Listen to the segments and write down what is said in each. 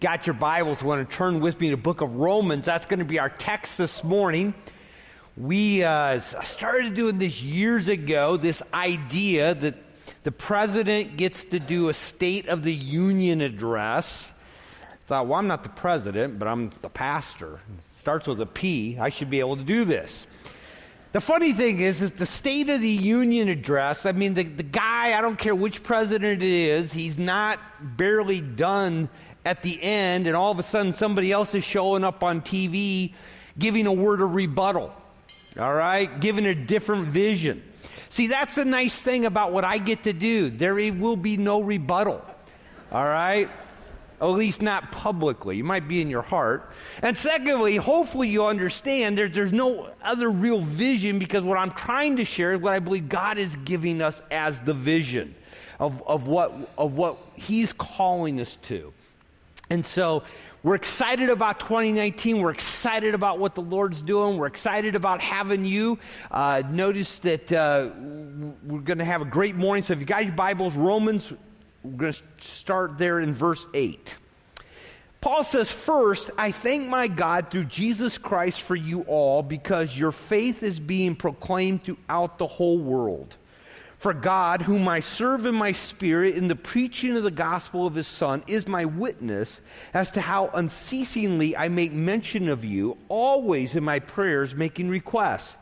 got your Bibles, want to turn with me to the book of Romans. That's going to be our text this morning. We uh, started doing this years ago, this idea that the president gets to do a State of the Union address. thought, well, I'm not the president, but I'm the pastor. Starts with a P. I should be able to do this. The funny thing is, is the State of the Union address. I mean, the, the guy, I don't care which president it is, he's not barely done at the end, and all of a sudden somebody else is showing up on TV giving a word of rebuttal. All right? Giving a different vision. See, that's the nice thing about what I get to do. There will be no rebuttal. All right? at least not publicly. You might be in your heart. And secondly, hopefully you understand there, there's no other real vision because what I'm trying to share is what I believe God is giving us as the vision of, of, what, of what He's calling us to. And so we're excited about 2019. We're excited about what the Lord's doing. We're excited about having you. Uh, notice that uh, we're going to have a great morning. So if you got your Bibles, Romans we're going to start there in verse 8. Paul says, First, I thank my God through Jesus Christ for you all because your faith is being proclaimed throughout the whole world. For God, whom I serve in my spirit in the preaching of the gospel of his Son, is my witness as to how unceasingly I make mention of you, always in my prayers making requests.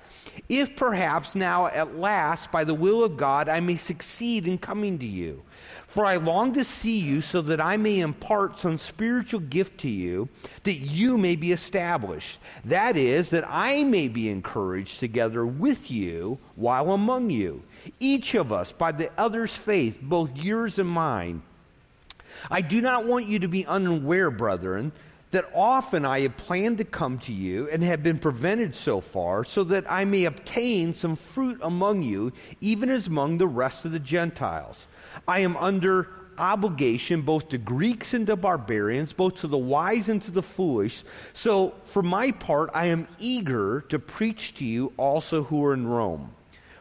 If perhaps now at last, by the will of God, I may succeed in coming to you. For I long to see you so that I may impart some spiritual gift to you, that you may be established. That is, that I may be encouraged together with you while among you, each of us by the other's faith, both yours and mine. I do not want you to be unaware, brethren, that often I have planned to come to you and have been prevented so far, so that I may obtain some fruit among you, even as among the rest of the Gentiles. I am under obligation both to Greeks and to barbarians, both to the wise and to the foolish. So, for my part, I am eager to preach to you also who are in Rome.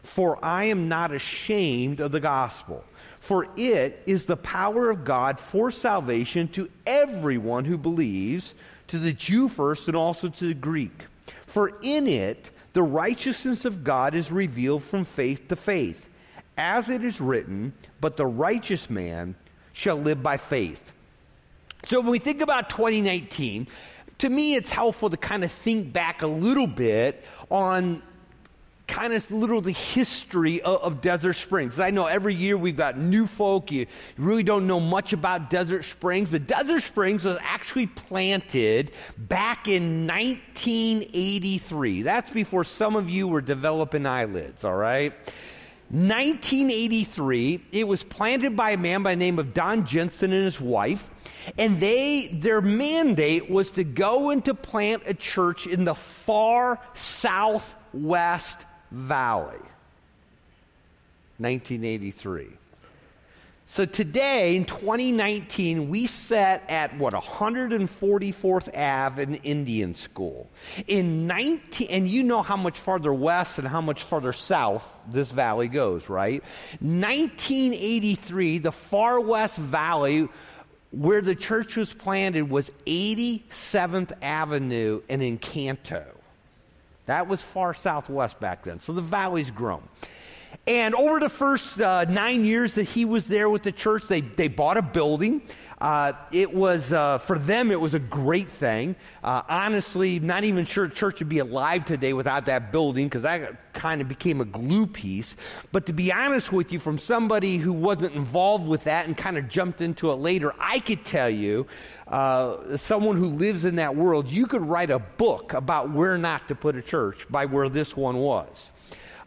For I am not ashamed of the gospel, for it is the power of God for salvation to everyone who believes, to the Jew first and also to the Greek. For in it, the righteousness of God is revealed from faith to faith as it is written, but the righteous man shall live by faith. So when we think about 2019, to me it's helpful to kind of think back a little bit on kind of little the history of, of, Desert Springs. I know every year we've got new folk. You really don't know much about Desert Springs, but Desert Springs was actually planted back in 1983. That's before some of you were developing eyelids, all right? 1983, it was planted by a man by the name of Don Jensen and his wife. And they, their mandate was to go and to plant a church in the far southwest valley. 1983. So today, in 2019, we sat at what 144th Ave in Indian School. In 19, and you know how much farther west and how much farther south this valley goes, right? 1983, the far west valley where the church was planted was 87th Avenue and Encanto. That was far southwest back then. So the valley's grown. And over the first uh, nine years that he was there with the church, they, they bought a building. Uh, it was, uh, for them, it was a great thing. Uh, honestly, not even sure church would be alive today without that building because that kind of became a glue piece. But to be honest with you, from somebody who wasn't involved with that and kind of jumped into it later, I could tell you, uh, someone who lives in that world, you could write a book about where not to put a church by where this one was.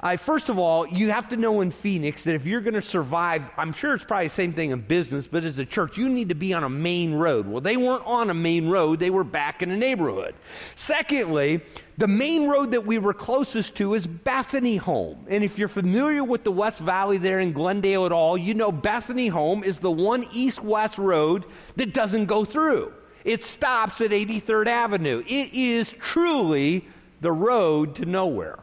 Uh, first of all, you have to know in Phoenix that if you're going to survive, I'm sure it's probably the same thing in business, but as a church, you need to be on a main road. Well, they weren't on a main road, they were back in a neighborhood. Secondly, the main road that we were closest to is Bethany Home. And if you're familiar with the West Valley there in Glendale at all, you know Bethany Home is the one east west road that doesn't go through. It stops at 83rd Avenue. It is truly the road to nowhere.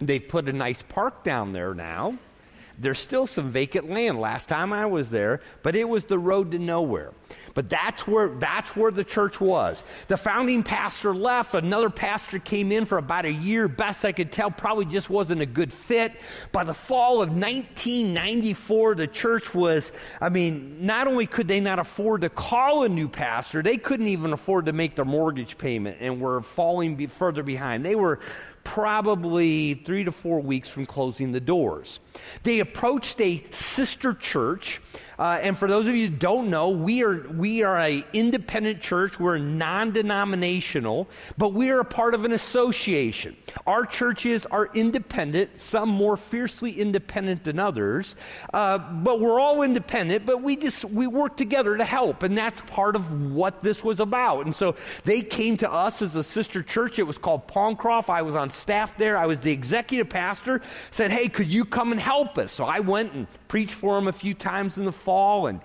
They've put a nice park down there now. There's still some vacant land last time I was there, but it was the road to nowhere. But that's where, that's where the church was. The founding pastor left. Another pastor came in for about a year. Best I could tell, probably just wasn't a good fit. By the fall of 1994, the church was, I mean, not only could they not afford to call a new pastor, they couldn't even afford to make their mortgage payment and were falling be further behind. They were probably three to four weeks from closing the doors. They approached a sister church uh, and for those of you who don't know, we are we are a independent church. We're non-denominational, but we are a part of an association. Our churches are independent, some more fiercely independent than others, uh, but we're all independent. But we just we work together to help, and that's part of what this was about. And so they came to us as a sister church. It was called Palmcroft. I was on staff there. I was the executive pastor. Said, "Hey, could you come and help us?" So I went and preached for them a few times in the fall fall and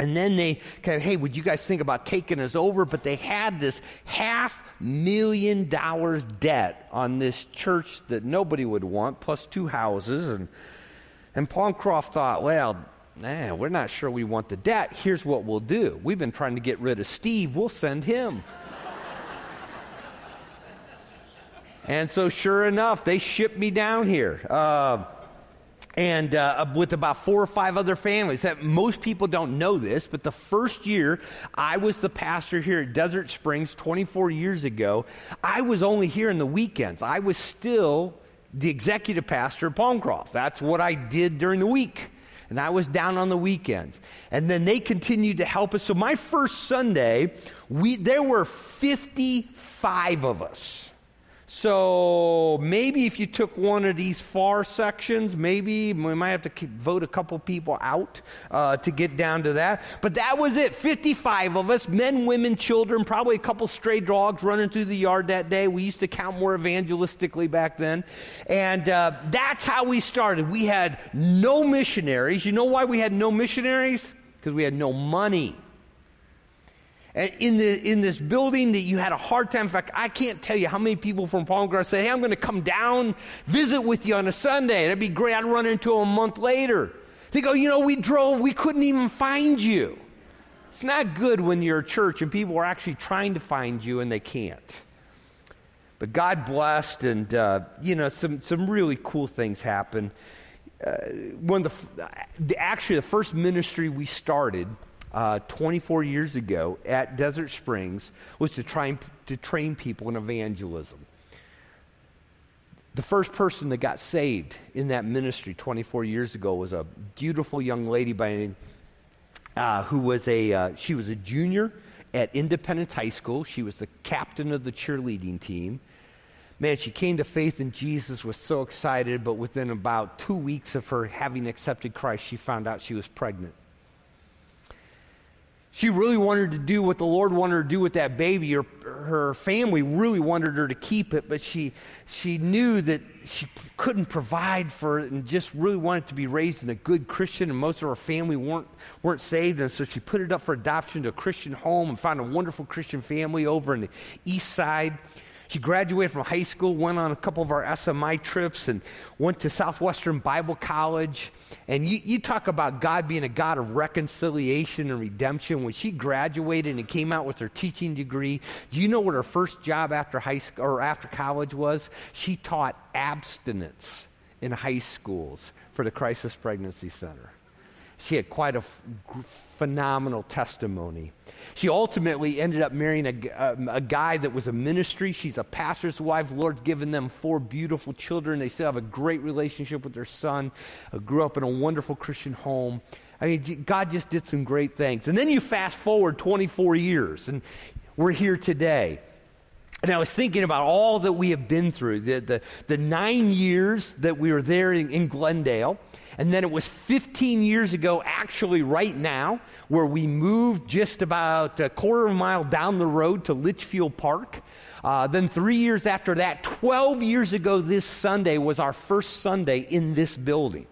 and then they kind of, hey, would you guys think about taking us over? But they had this half million dollars debt on this church that nobody would want, plus two houses. And, and Palmcroft thought, well, nah, we're not sure we want the debt. Here's what we'll do. We've been trying to get rid of Steve. We'll send him. and so, sure enough, they shipped me down here. Uh, and uh, with about four or five other families. That most people don't know this, but the first year I was the pastor here at Desert Springs 24 years ago, I was only here in the weekends. I was still the executive pastor at Palmcroft. That's what I did during the week. And I was down on the weekends. And then they continued to help us. So my first Sunday, we, there were 55 of us so maybe if you took one of these far sections, maybe we might have to vote a couple people out uh, to get down to that. But that was it 55 of us, men, women, children, probably a couple stray dogs running through the yard that day. We used to count more evangelistically back then. And uh, that's how we started. We had no missionaries. You know why we had no missionaries? Because we had no money in, the, in this building that you had a hard time. In fact, I can't tell you how many people from Palmcroft say, Hey, I'm going to come down, visit with you on a Sunday. That'd be great. I'd run into them a month later. They go, You know, we drove, we couldn't even find you. It's not good when you're a church and people are actually trying to find you and they can't. But God blessed, and uh, you know, some, some really cool things happened. Uh, one of the, the, actually the first ministry we started uh, 24 years ago at Desert Springs was to try and, to train people in evangelism. The first person that got saved in that ministry 24 years ago was a beautiful young lady by uh, who was a uh, she was a junior at Independence High School. She was the captain of the cheerleading team. Man, she came to faith in Jesus, was so excited, but within about two weeks of her having accepted Christ, she found out she was pregnant. She really wanted to do what the Lord wanted her to do with that baby. Her, her family really wanted her to keep it, but she, she knew that she couldn't provide for it and just really wanted to be raised in a good Christian, and most of her family weren't, weren't saved. And so she put it up for adoption to a Christian home and found a wonderful Christian family over in the east side. She graduated from high school, went on a couple of our SMI trips, and went to Southwestern Bible College. And you, you talk about God being a God of reconciliation and redemption. When she graduated and came out with her teaching degree, do you know what her first job after high school or after college was? She taught abstinence in high schools for the Crisis Pregnancy Center. She had quite a f- phenomenal testimony. She ultimately ended up marrying a, a, um, a, guy that was a ministry. She's a pastor's wife. Lord's given them four beautiful children. They still have a great relationship with their son. Uh, grew up in a wonderful Christian home. I mean, God just did some great things. And then you fast forward 24 years, and we're here today. And I was thinking about all that we have been through the, the, the nine years that we were there in, in Glendale. And then it was 15 years ago, actually, right now, where we moved just about a quarter of a mile down the road to Litchfield Park. Uh, then, three years after that, 12 years ago, this Sunday was our first Sunday in this building.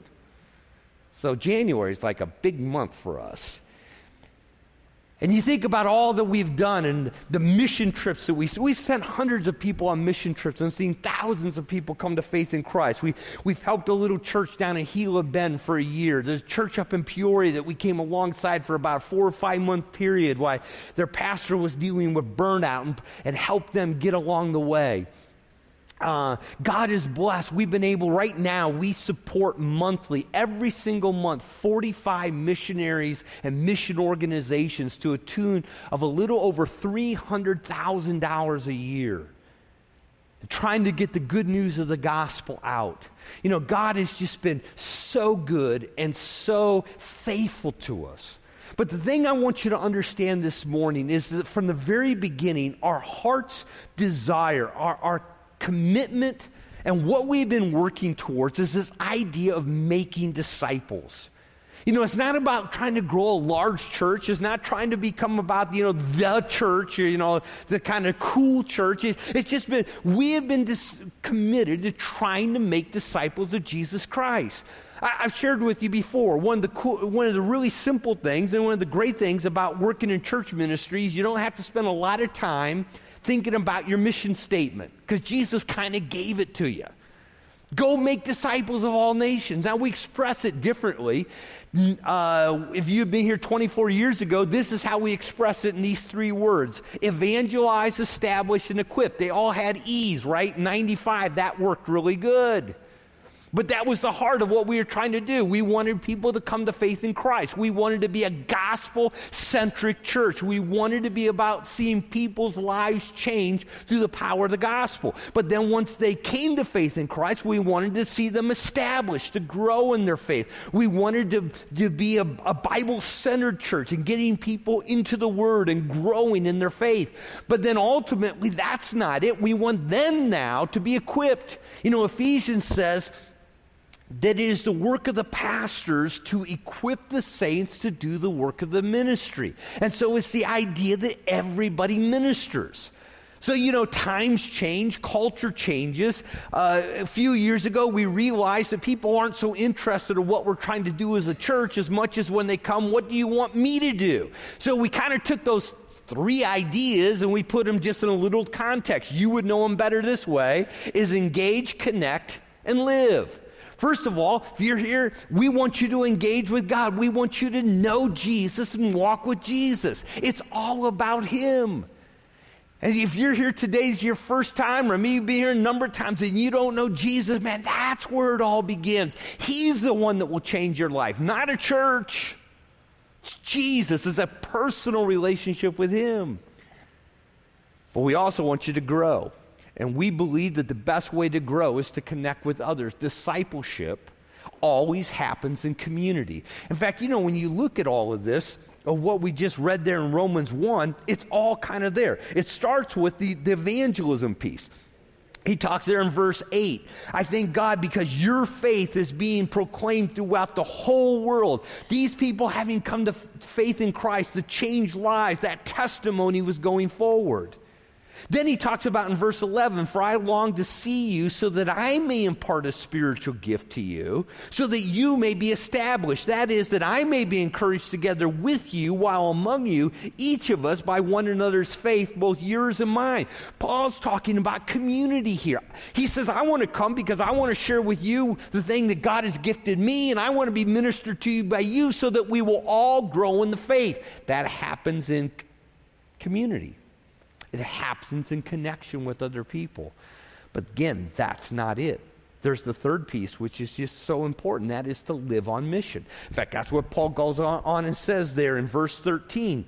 So, January is like a big month for us. And you think about all that we've done and the mission trips that we we've sent hundreds of people on mission trips and seen thousands of people come to faith in Christ. We we've helped a little church down in Gila Bend for a year. There's a church up in Peoria that we came alongside for about a four or five month period while their pastor was dealing with burnout and, and helped them get along the way. Uh, God is blessed. We've been able, right now, we support monthly, every single month, 45 missionaries and mission organizations to a tune of a little over $300,000 a year. Trying to get the good news of the gospel out. You know, God has just been so good and so faithful to us. But the thing I want you to understand this morning is that from the very beginning, our heart's desire, our, our commitment and what we've been working towards is this idea of making disciples. You know, it's not about trying to grow a large church. It's not trying to become about, you know, the church, or, you know, the kind of cool church. It's just been, we have been dis- committed to trying to make disciples of Jesus Christ. I, have shared with you before, one of, the cool, one of the really simple things and one of the great things about working in church ministries, you don't have to spend a lot of time thinking about your mission statement because Jesus kind of gave it to you. Go make disciples of all nations. Now, we express it differently. Uh, if you've been here 24 years ago, this is how we express it in these three words evangelize, establish, and equip. They all had E's, right? 95, that worked really good. But that was the heart of what we were trying to do. We wanted people to come to faith in Christ. We wanted to be a gospel centric church. We wanted to be about seeing people's lives change through the power of the gospel. But then once they came to faith in Christ, we wanted to see them established, to grow in their faith. We wanted to, to be a, a Bible centered church and getting people into the Word and growing in their faith. But then ultimately, that's not it. We want them now to be equipped. You know, Ephesians says, that it is the work of the pastors to equip the saints to do the work of the ministry. And so it's the idea that everybody ministers. So, you know, times change, culture changes. Uh, a few years ago, we realized that people aren't so interested in what we're trying to do as a church as much as when they come, what do you want me to do? So we kind of took those three ideas and we put them just in a little context. You would know them better this way is engage, connect, and live. First of all, if you're here, we want you to engage with God. We want you to know Jesus and walk with Jesus. It's all about Him. And if you're here today is your first time, or maybe you've been here a number of times and you don't know Jesus, man, that's where it all begins. He's the one that will change your life, not a church. It's Jesus. It's a personal relationship with Him. But we also want you to grow. And we believe that the best way to grow is to connect with others. Discipleship always happens in community. In fact, you know, when you look at all of this, of what we just read there in Romans 1, it's all kind of there. It starts with the, the evangelism piece. He talks there in verse 8. I thank God because your faith is being proclaimed throughout the whole world. These people having come to faith in Christ, to change lives, that testimony was going forward. Then he talks about in verse 11, For I long to see you so that I may impart a spiritual gift to you, so that you may be established. That is, that I may be encouraged together with you while among you, each of us by one another's faith, both yours and mine. Paul's talking about community here. He says, I want to come because I want to share with you the thing that God has gifted me, and I want to be ministered to you by you so that we will all grow in the faith. That happens in community. It happens in connection with other people. But again, that's not it. There's the third piece, which is just so important. That is to live on mission. In fact, that's what Paul goes on, on and says there in verse 13.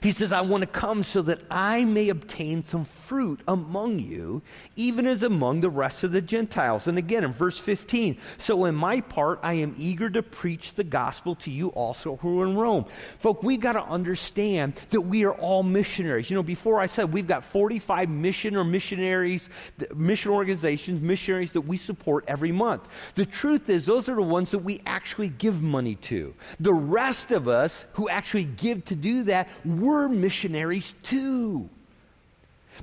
He says, I want to come so that I may obtain some fruit among you, even as among the rest of the Gentiles. And again, in verse 15, so in my part, I am eager to preach the gospel to you also who are in Rome. Folk, we've got to understand that we are all missionaries. You know, before I said we've got 45 mission or missionaries, mission organizations, missionaries that we support every month. The truth is, those are the ones that we actually give money to. The rest of us who actually give to do that, we're missionaries too.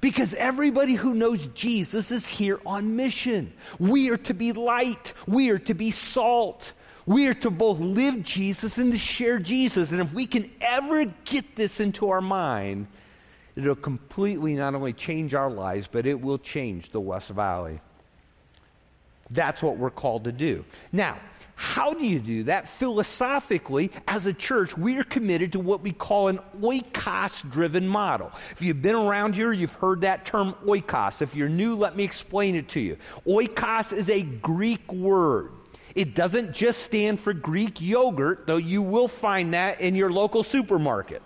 Because everybody who knows Jesus is here on mission. We are to be light, we are to be salt. We are to both live Jesus and to share Jesus. And if we can ever get this into our mind, it'll completely not only change our lives, but it will change the West Valley. That's what we're called to do. Now, how do you do that? Philosophically, as a church, we are committed to what we call an oikos driven model. If you've been around here, you've heard that term oikos. If you're new, let me explain it to you. Oikos is a Greek word. It doesn't just stand for Greek yogurt, though you will find that in your local supermarket.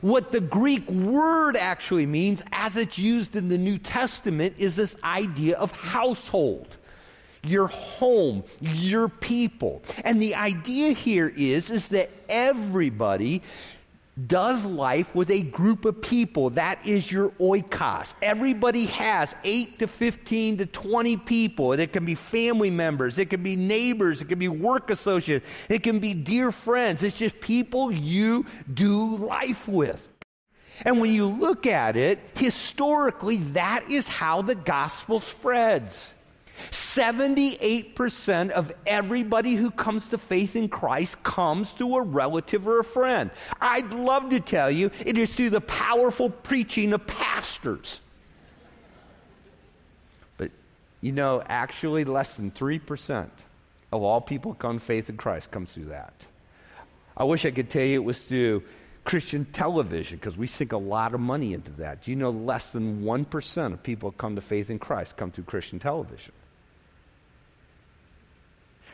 What the Greek word actually means, as it's used in the New Testament, is this idea of household your home, your people. And the idea here is, is that everybody does life with a group of people. That is your oikos. Everybody has 8 to 15 to 20 people. It can be family members, it can be neighbors, it can be work associates, it can be dear friends. It's just people you do life with. And when you look at it, historically, that is how the gospel spreads. 78% of everybody who comes to faith in Christ comes through a relative or a friend. I'd love to tell you it is through the powerful preaching of pastors. But you know, actually, less than 3% of all people who come to faith in Christ comes through that. I wish I could tell you it was through Christian television because we sink a lot of money into that. Do you know less than 1% of people who come to faith in Christ come through Christian television?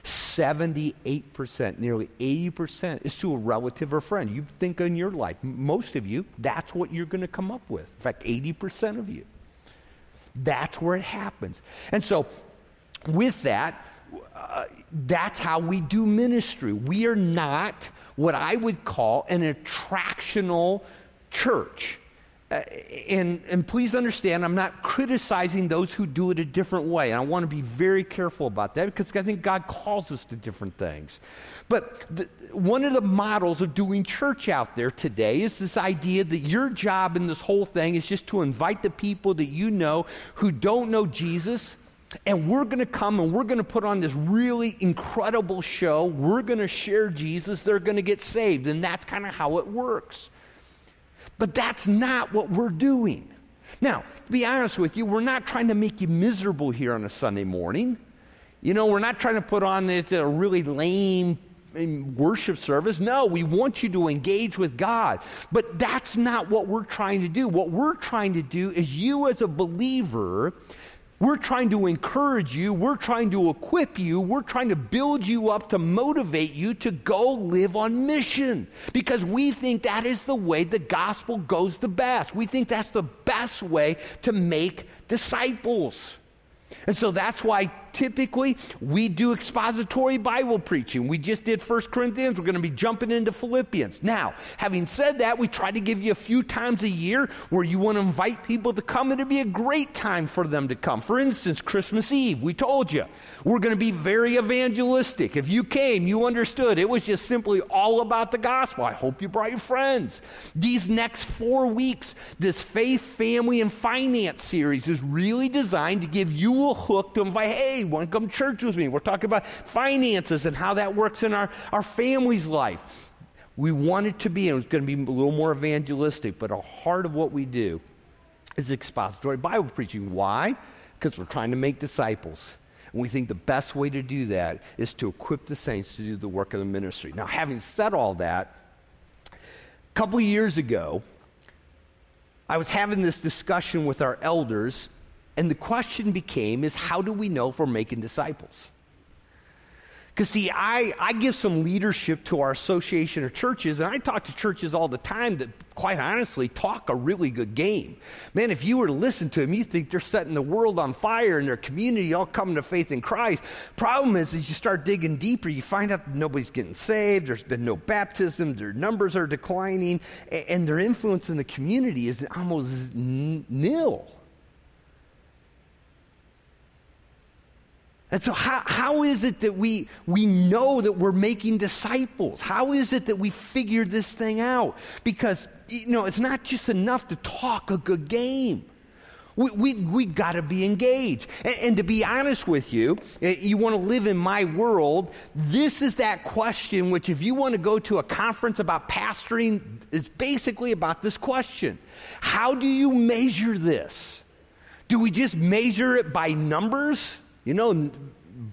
78%, nearly 80% is to a relative or friend. You think in your life, most of you, that's what you're going to come up with. In fact, 80% of you. That's where it happens. And so, with that, uh, that's how we do ministry. We are not what I would call an attractional church. Uh, and, and please understand, I'm not criticizing those who do it a different way. And I want to be very careful about that because I think God calls us to different things. But the, one of the models of doing church out there today is this idea that your job in this whole thing is just to invite the people that you know who don't know Jesus. And we're going to come and we're going to put on this really incredible show. We're going to share Jesus. They're going to get saved. And that's kind of how it works. But that's not what we're doing. Now, to be honest with you, we're not trying to make you miserable here on a Sunday morning. You know, we're not trying to put on this a really lame worship service. No, we want you to engage with God. But that's not what we're trying to do. What we're trying to do is you as a believer we're trying to encourage you. We're trying to equip you. We're trying to build you up to motivate you to go live on mission because we think that is the way the gospel goes the best. We think that's the best way to make disciples. And so that's why typically we do expository Bible preaching. We just did 1 Corinthians. We're going to be jumping into Philippians. Now, having said that, we try to give you a few times a year where you want to invite people to come. It'd be a great time for them to come. For instance, Christmas Eve, we told you we're going to be very evangelistic. If you came, you understood. It was just simply all about the gospel. I hope you brought your friends. These next four weeks, this faith, family, and finance series is really designed to give you a hook to invite, hey, want to come to church with me? We're talking about finances and how that works in our, our family's life. We want it to be, and it's going to be a little more evangelistic, but a heart of what we do is expository Bible preaching. Why? Because we're trying to make disciples. And we think the best way to do that is to equip the saints to do the work of the ministry. Now, having said all that, a couple years ago, I was having this discussion with our elders and the question became is how do we know if we're making disciples? Because, see, I, I give some leadership to our association of churches, and I talk to churches all the time that, quite honestly, talk a really good game. Man, if you were to listen to them, you think they're setting the world on fire and their community all coming to faith in Christ. Problem is, as you start digging deeper, you find out nobody's getting saved, there's been no baptism, their numbers are declining, and their influence in the community is almost nil. And so, how, how is it that we, we know that we're making disciples? How is it that we figure this thing out? Because, you know, it's not just enough to talk a good game. We, we, we got to be engaged. And, and, to be honest with you, eh, you want to live in my world, this is that question which, if you want to go to a conference about pastoring, is basically about this question How do you measure this? Do we just measure it by numbers? You know,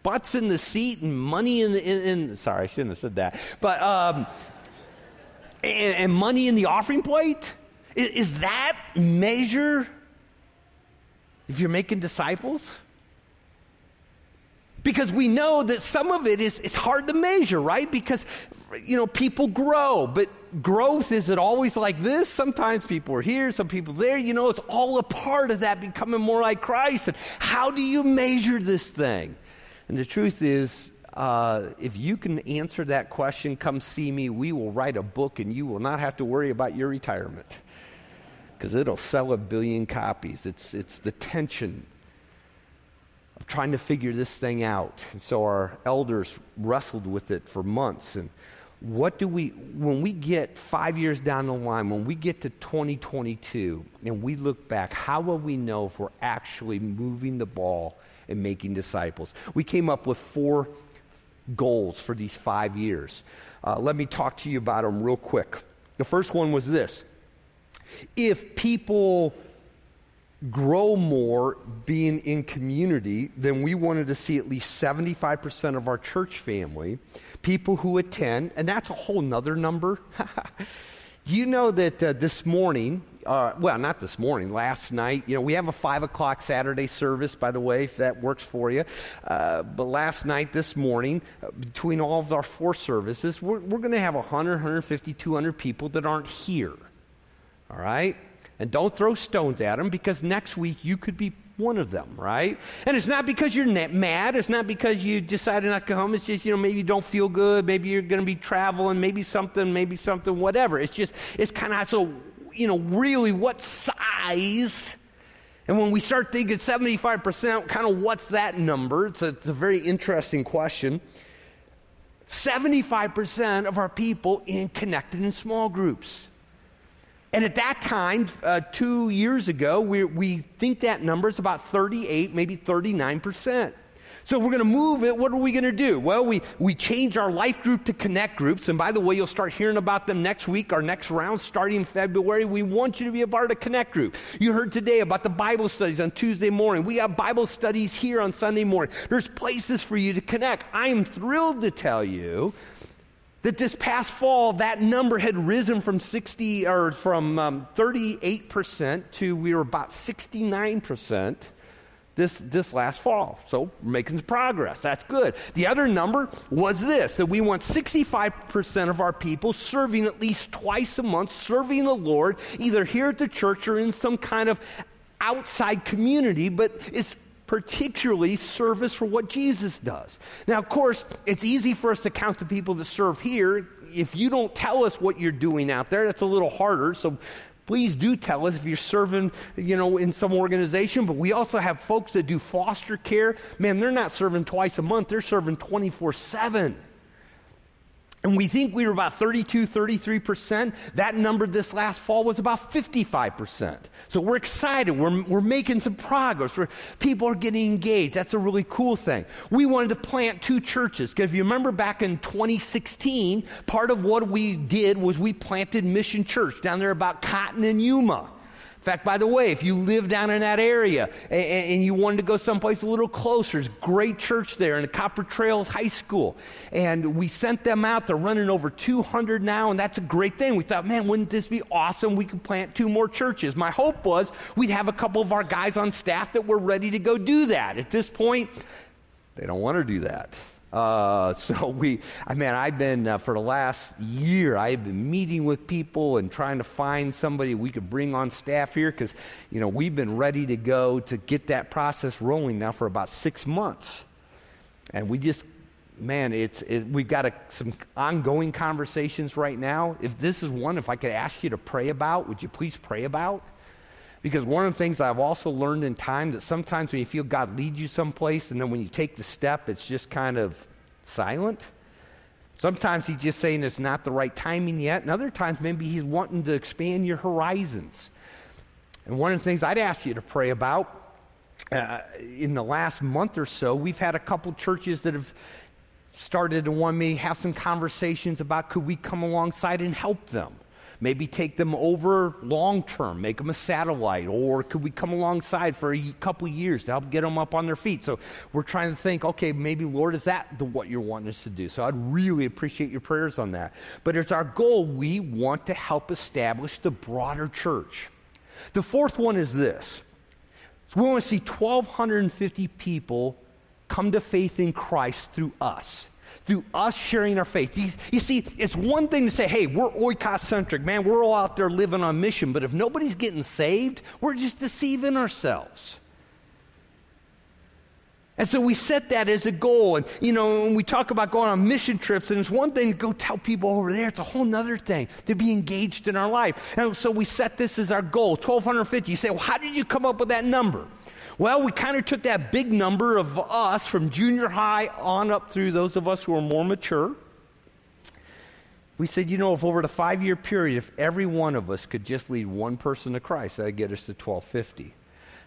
butts in the seat and money in the. In, in sorry, I shouldn't have said that. But, um, and, and money in the offering plate? Is, is that measure? if you're making disciples? Because we know that some of it is it's hard to measure, right? Because you know, people grow, but growth is it always like this? Sometimes people are here, some people there. You know, it's all a part of that becoming more like Christ. And how do you measure this thing? And the truth is, uh, if you can answer that question, come see me. We will write a book, and you will not have to worry about your retirement because it'll sell a billion copies. It's, it's the tension of trying to figure this thing out. And so our elders wrestled with it for months. And what do we, when we get five years down the line, when we get to 2022 and we look back, how will we know if we're actually moving the ball and making disciples? We came up with four goals for these five years. Uh, let me talk to you about them real quick. The first one was this if people grow more being in community, then we wanted to see at least 75% of our church family, people who attend, and that's a whole nother number. Do you know that uh, this morning, uh, well, not this morning, last night, you know, we have a 5 o'clock Saturday service, by the way, if that works for you. Uh, but last night, this morning, uh, between all of our four services, we're, we're going to have 100, 150, 200 people that aren't here. All right? And don't throw stones at them because next week you could be one of them, right? And it's not because you're mad. It's not because you decided not to come home. It's just, you know, maybe you don't feel good. Maybe you're going to be traveling. Maybe something, maybe something, whatever. It's just, it's kind of so, you know, really what size? And when we start thinking 75%, kind of what's that number? It's a, it's a very interesting question. 75% of our people in connected in small groups. And at that time, uh, two years ago, we, we think that number is about 38, maybe 39%. So we're going to move it, what are we going to do? Well, we, we change our life group to connect groups. And by the way, you'll start hearing about them next week, our next round starting February. We want you to be a part of connect group. You heard today about the Bible studies on Tuesday morning. We have Bible studies here on Sunday morning. There's places for you to connect. I am thrilled to tell you that this past fall that number had risen from 60 or from um, 38% to we were about 69% this, this last fall. So we're making progress. That's good. The other number was this that we want 65% of our people serving at least twice a month, serving the Lord, either here at the church or in some kind of outside community, but it's particularly service for what Jesus does. Now, of course, it's easy for us to count the people that serve here. If you don't tell us what you're doing out there, that's a little harder. So please do tell us if you're serving, you know, in some organization. But we also have folks that do foster care. Man, they're not serving twice a month, they're serving 24 7. And we think we were about 32, 33%. That number this last fall was about 55%. So we're excited. We're, we're making some progress. We're, people are getting engaged. That's a really cool thing. We wanted to plant two churches. Because if you remember back in 2016, part of what we did was we planted Mission Church down there about Cotton and Yuma. In fact, by the way, if you live down in that area and, and, you wanted to go someplace a little closer, there's a great church there in the Copper Trails High School. And we sent them out. They're running over 200 now, and that's a great thing. We thought, man, wouldn't this be awesome? We could plant two more churches. My hope was we'd have a couple of our guys on staff that were ready to go do that. At this point, they don't want to do that. Uh, so we, I mean, I've been uh, for the last year. I've been meeting with people and trying to find somebody we could bring on staff here because, you know, we've been ready to go to get that process rolling now for about six months, and we just, man, it's it, we've got a, some ongoing conversations right now. If this is one, if I could ask you to pray about, would you please pray about? Because one of the things I've also learned in time that sometimes when you feel God lead you someplace and then when you take the step, it's just kind of silent. Sometimes he's just saying it's not the right timing yet, and other times maybe he's wanting to expand your horizons. And one of the things I'd ask you to pray about uh, in the last month or so, we've had a couple churches that have started to want me have some conversations about could we come alongside and help them maybe take them over long term make them a satellite or could we come alongside for a couple years to help get them up on their feet? So we're trying to think okay maybe lord is that the, what you're wanting us to do? So i'd really appreciate your prayers on that. But it's our goal. We want to help establish the broader church. The fourth one is this. So we want to see 1,250 people come to faith in Christ through us, through us sharing our faith. You, you see, it's one thing to say, hey, we're oikos centric, man, we're all out there living on mission, but if nobody's getting saved, we're just deceiving ourselves. And so we set that as a goal. And, you know, when we talk about going on mission trips, and it's one thing to go tell people over there, it's a whole other thing to be engaged in our life. And so we set this as our goal 1,250. You say, well, how did you come up with that number? Well, we kind of took that big number of us from junior high on up through those of us who are more mature. We said, you know, if over the five year period, if every one of us could just lead one person to Christ, that'd get us to 1,250.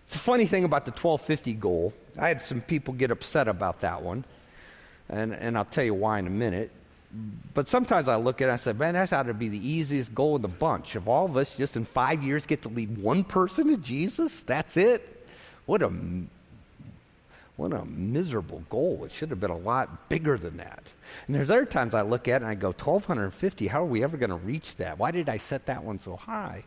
It's a funny thing about the 1250 goal. I had some people get upset about that one, and, and I'll tell you why in a minute. But sometimes I look at it and I say, man, that's ought to be the easiest goal in the bunch. If all of us just in five years get to lead one person to Jesus, that's it. What a, what a miserable goal. It should have been a lot bigger than that. And there's other times I look at it and I go, 1,250, how are we ever going to reach that? Why did I set that one so high?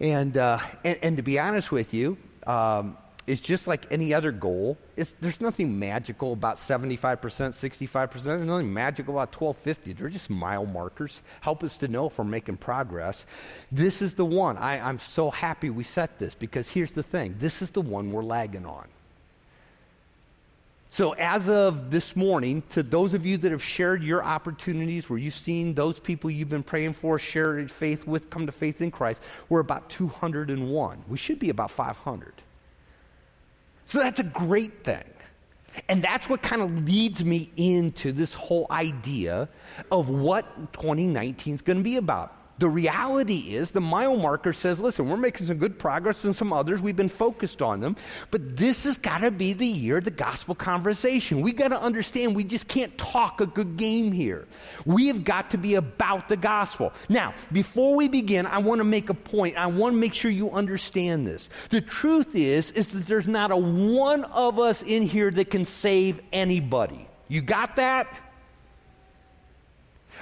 And, uh, and, and, to be honest with you, um, it's just like any other goal. It's, there's nothing magical about 75%, 65%. There's nothing magical about 1250. They're just mile markers. Help us to know if we're making progress. This is the one. I, I'm so happy we set this because here's the thing this is the one we're lagging on. So, as of this morning, to those of you that have shared your opportunities where you've seen those people you've been praying for share faith with come to faith in Christ, we're about 201. We should be about 500. So, that's a great thing. And that's what kind of leads me into this whole idea of what 2019 is going to be about. The reality is, the mile marker says, listen, we're making some good progress and some others. We've been focused on them. But this has got to be the year of the gospel conversation. We've got to understand we just can't talk a good game here. We have got to be about the gospel. Now, before we begin, I want to make a point. I want to make sure you understand this. The truth is, is that there's not a one of us in here that can save anybody. You got that?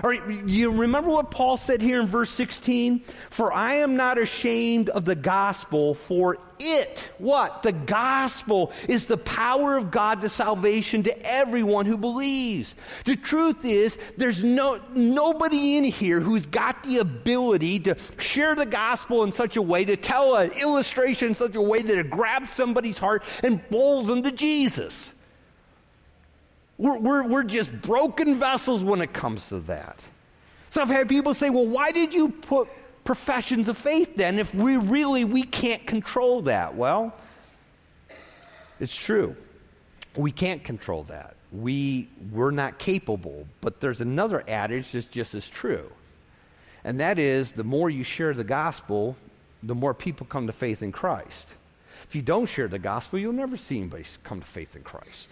All right, you remember what Paul said here in verse 16? For I am not ashamed of the gospel, for it, what? The gospel is the power of God to salvation to everyone who believes. The truth is, there's no, nobody in here who's got the ability to share the gospel in such a way, to tell an illustration in such a way that it grabs somebody's heart and pulls them to Jesus. We're, we're, we're just broken vessels when it comes to that. So I've had people say, well, why did you put professions of faith then if we really we can't control that? Well, it's true. We can't control that. We we're not capable, but there's another adage that's just as true. And that is the more you share the gospel, the more people come to faith in Christ. If you don't share the gospel, you'll never see anybody come to faith in Christ.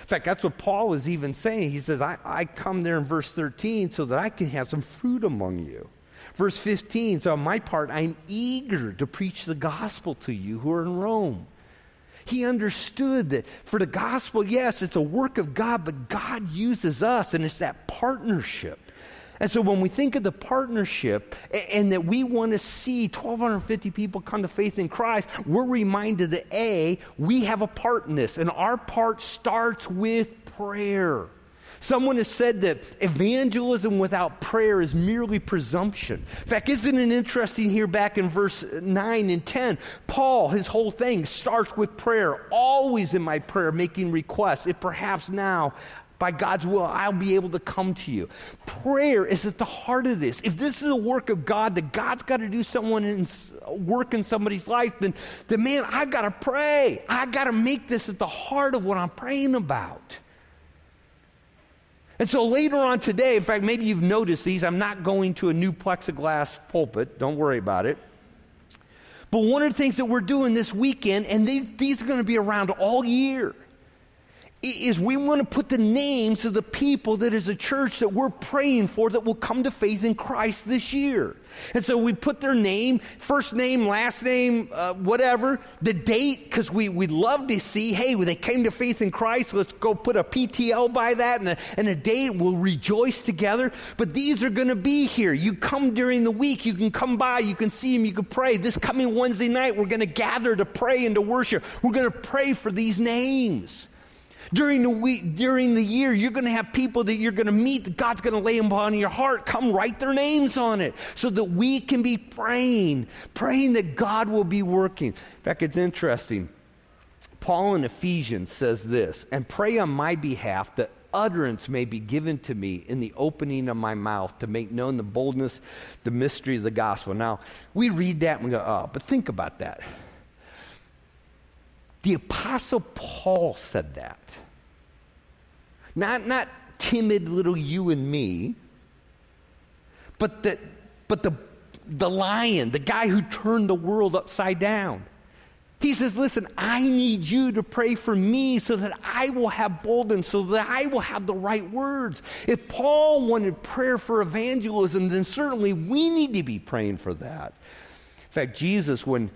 In fact, that's what Paul is even saying. He says, I, I come there in verse 13 so that I can have some fruit among you. Verse 15, so on my part, I'm eager to preach the gospel to you who are in Rome. He understood that for the gospel, yes, it's a work of God, but God uses us, and it's that partnership. And so when we think of the partnership and that we want to see 1,250 people come to faith in Christ, we're reminded that A, we have a part in this, and our part starts with prayer. Someone has said that evangelism without prayer is merely presumption. In fact, isn't it interesting here back in verse 9 and 10? Paul, his whole thing starts with prayer, always in my prayer, making requests. If perhaps now by God's will, I'll be able to come to you. Prayer is at the heart of this. If this is a work of God, that God's got to do someone in, work in somebody's life, then, then man, I've got to pray. I've got to make this at the heart of what I'm praying about. And so later on today, in fact, maybe you've noticed these. I'm not going to a new plexiglass pulpit. Don't worry about it. But one of the things that we're doing this weekend, and they, these are going to be around all year, is we want to put the names of the people that is a church that we're praying for that will come to faith in Christ this year. And so we put their name, first name, last name, uh, whatever, the date, because we, we'd love to see, hey, when they came to faith in Christ, let's go put a PTL by that and a, and a date. We'll rejoice together. But these are going to be here. You come during the week, you can come by, you can see them, you can pray. This coming Wednesday night, we're going to gather to pray and to worship. We're going to pray for these names. During the week, during the year, you're going to have people that you're going to meet that God's going to lay them on your heart. Come write their names on it so that we can be praying, praying that God will be working. In fact, it's interesting. Paul in Ephesians says this, and pray on my behalf that utterance may be given to me in the opening of my mouth to make known the boldness, the mystery of the gospel. Now, we read that and we go, oh, but think about that. The Apostle Paul said that. Not, not timid little you and me, but the, but the, the lion, the guy who turned the world upside down. He says, Listen, I need you to pray for me so that I will have boldness, so that I will have the right words. If Paul wanted prayer for evangelism, then certainly we need to be praying for that. In fact, Jesus, when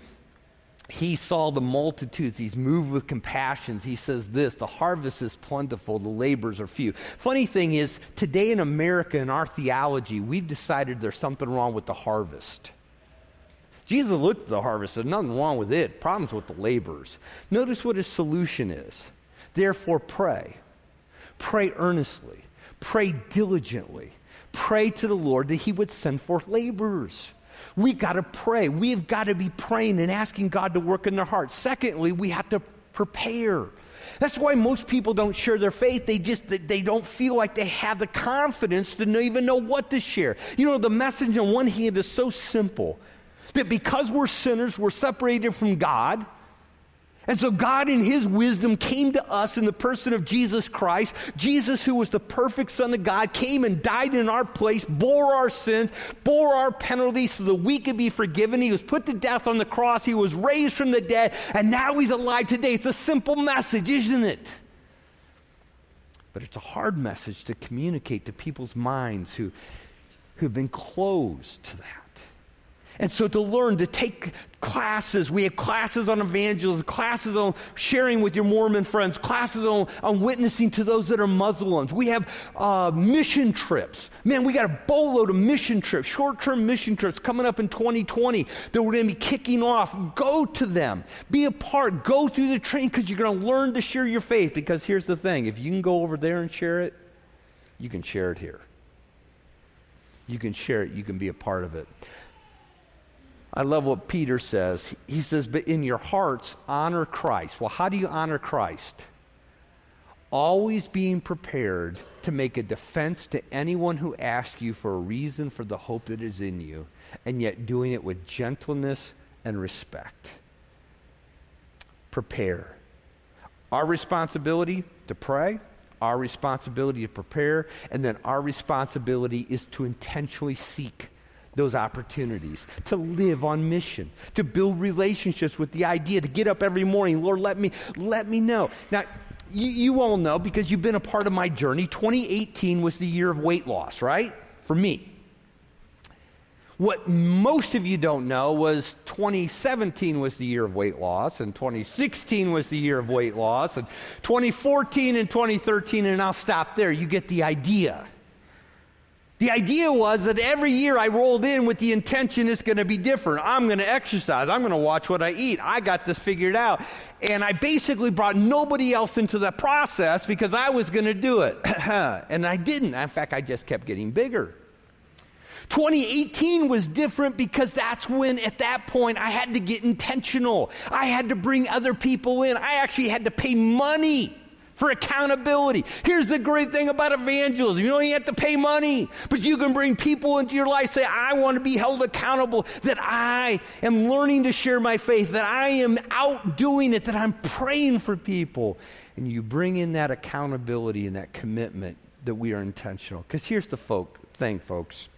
he saw the multitudes. He's moved with compassion. He says this the harvest is plentiful, the labors are few. Funny thing is, today in America, in our theology, we've decided there's something wrong with the harvest. Jesus looked at the harvest, there's nothing wrong with it. Problems with the laborers. Notice what his solution is. Therefore, pray. Pray earnestly. Pray diligently. Pray to the Lord that he would send forth laborers. We got to pray. We've got to be praying and asking God to work in their hearts. Secondly, we have to prepare. That's why most people don't share their faith. They just they don't feel like they have the confidence to even know what to share. You know, the message on one hand is so simple that because we're sinners, we're separated from God. And so God, in His wisdom, came to us in the person of Jesus Christ. Jesus, who was the perfect Son of God, came and died in our place, bore our sins, bore our penalties so that we could be forgiven. He was put to death on the cross. He was raised from the dead, and now He's alive today. It's a simple message, isn't it? But it's a hard message to communicate to people's minds who, who've been closed to that. And so to learn, to take classes, we have classes on evangelism, classes on sharing with your Mormon friends, classes on, on witnessing to those that are Muslims. We have uh, mission trips. Man, we got a boatload of mission trips, short term mission trips coming up in 2020 that we're going to be kicking off. Go to them, be a part, go through the training because you're going to learn to share your faith. Because here's the thing if you can go over there and share it, you can share it here. You can share it, you can be a part of it. I love what Peter says. He says, But in your hearts, honor Christ. Well, how do you honor Christ? Always being prepared to make a defense to anyone who asks you for a reason for the hope that is in you, and yet doing it with gentleness and respect. Prepare. Our responsibility to pray, our responsibility to prepare, and then our responsibility is to intentionally seek those opportunities, to live on mission, to build relationships with the idea, to get up every morning, Lord, let me, let me know. Now, you, you all know because you've been a part of my journey, 2018 was the year of weight loss, right? For me. What most of you don't know was 2017 was the year of weight loss, and 2016 was the year of weight loss, and 2014 and 2013, and I'll stop there. You get the idea. The idea was that every year I rolled in with the intention it's going to be different. I'm going to exercise. I'm going to watch what I eat. I got this figured out. And I basically brought nobody else into the process because I was going to do it. and I didn't. In fact, I just kept getting bigger. 2018 was different because that's when, at that point, I had to get intentional. I had to bring other people in. I actually had to pay money for accountability. Here's the great thing about evangelism you don't even have to pay money, but you can bring people into your life, say, I want to be held accountable, that I am learning to share my faith, that I am out doing it, that I'm praying for people. And you bring in that accountability and that commitment that we are intentional. Because here's the folk, thing, folks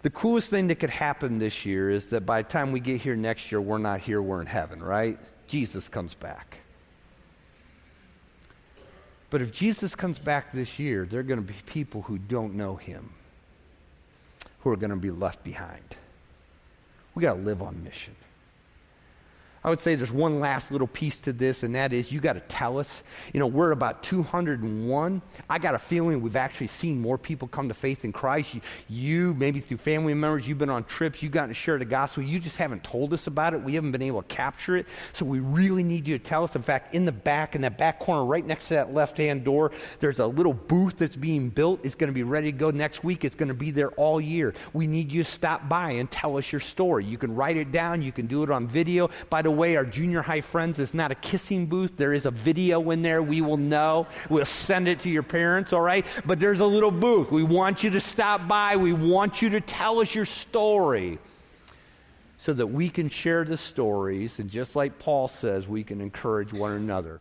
The coolest thing that could happen this year is that by the time we get here next year, we're not here, we're in heaven, right? Jesus comes back. But if Jesus comes back this year, there are going to be people who don't know him who are going to be left behind. We got to live on mission. I would say there's one last little piece to this, and that is you got to tell us. You know, we're about 201. I got a feeling we've actually seen more people come to faith in Christ. You, you, maybe through family members, you've been on trips, you've gotten to share the gospel. You just haven't told us about it. We haven't been able to capture it. So we really need you to tell us. In fact, in the back, in that back corner, right next to that left hand door, there's a little booth that's being built. It's going to be ready to go next week. It's going to be there all year. We need you to stop by and tell us your story. You can write it down, you can do it on video. By the way, our junior high friends, it's not a kissing booth. There is a video in there. We will know. We'll send it to your parents, all right? But there's a little booth. We want you to stop by. We want you to tell us your story so that we can share the stories. And just like Paul says, we can encourage one another.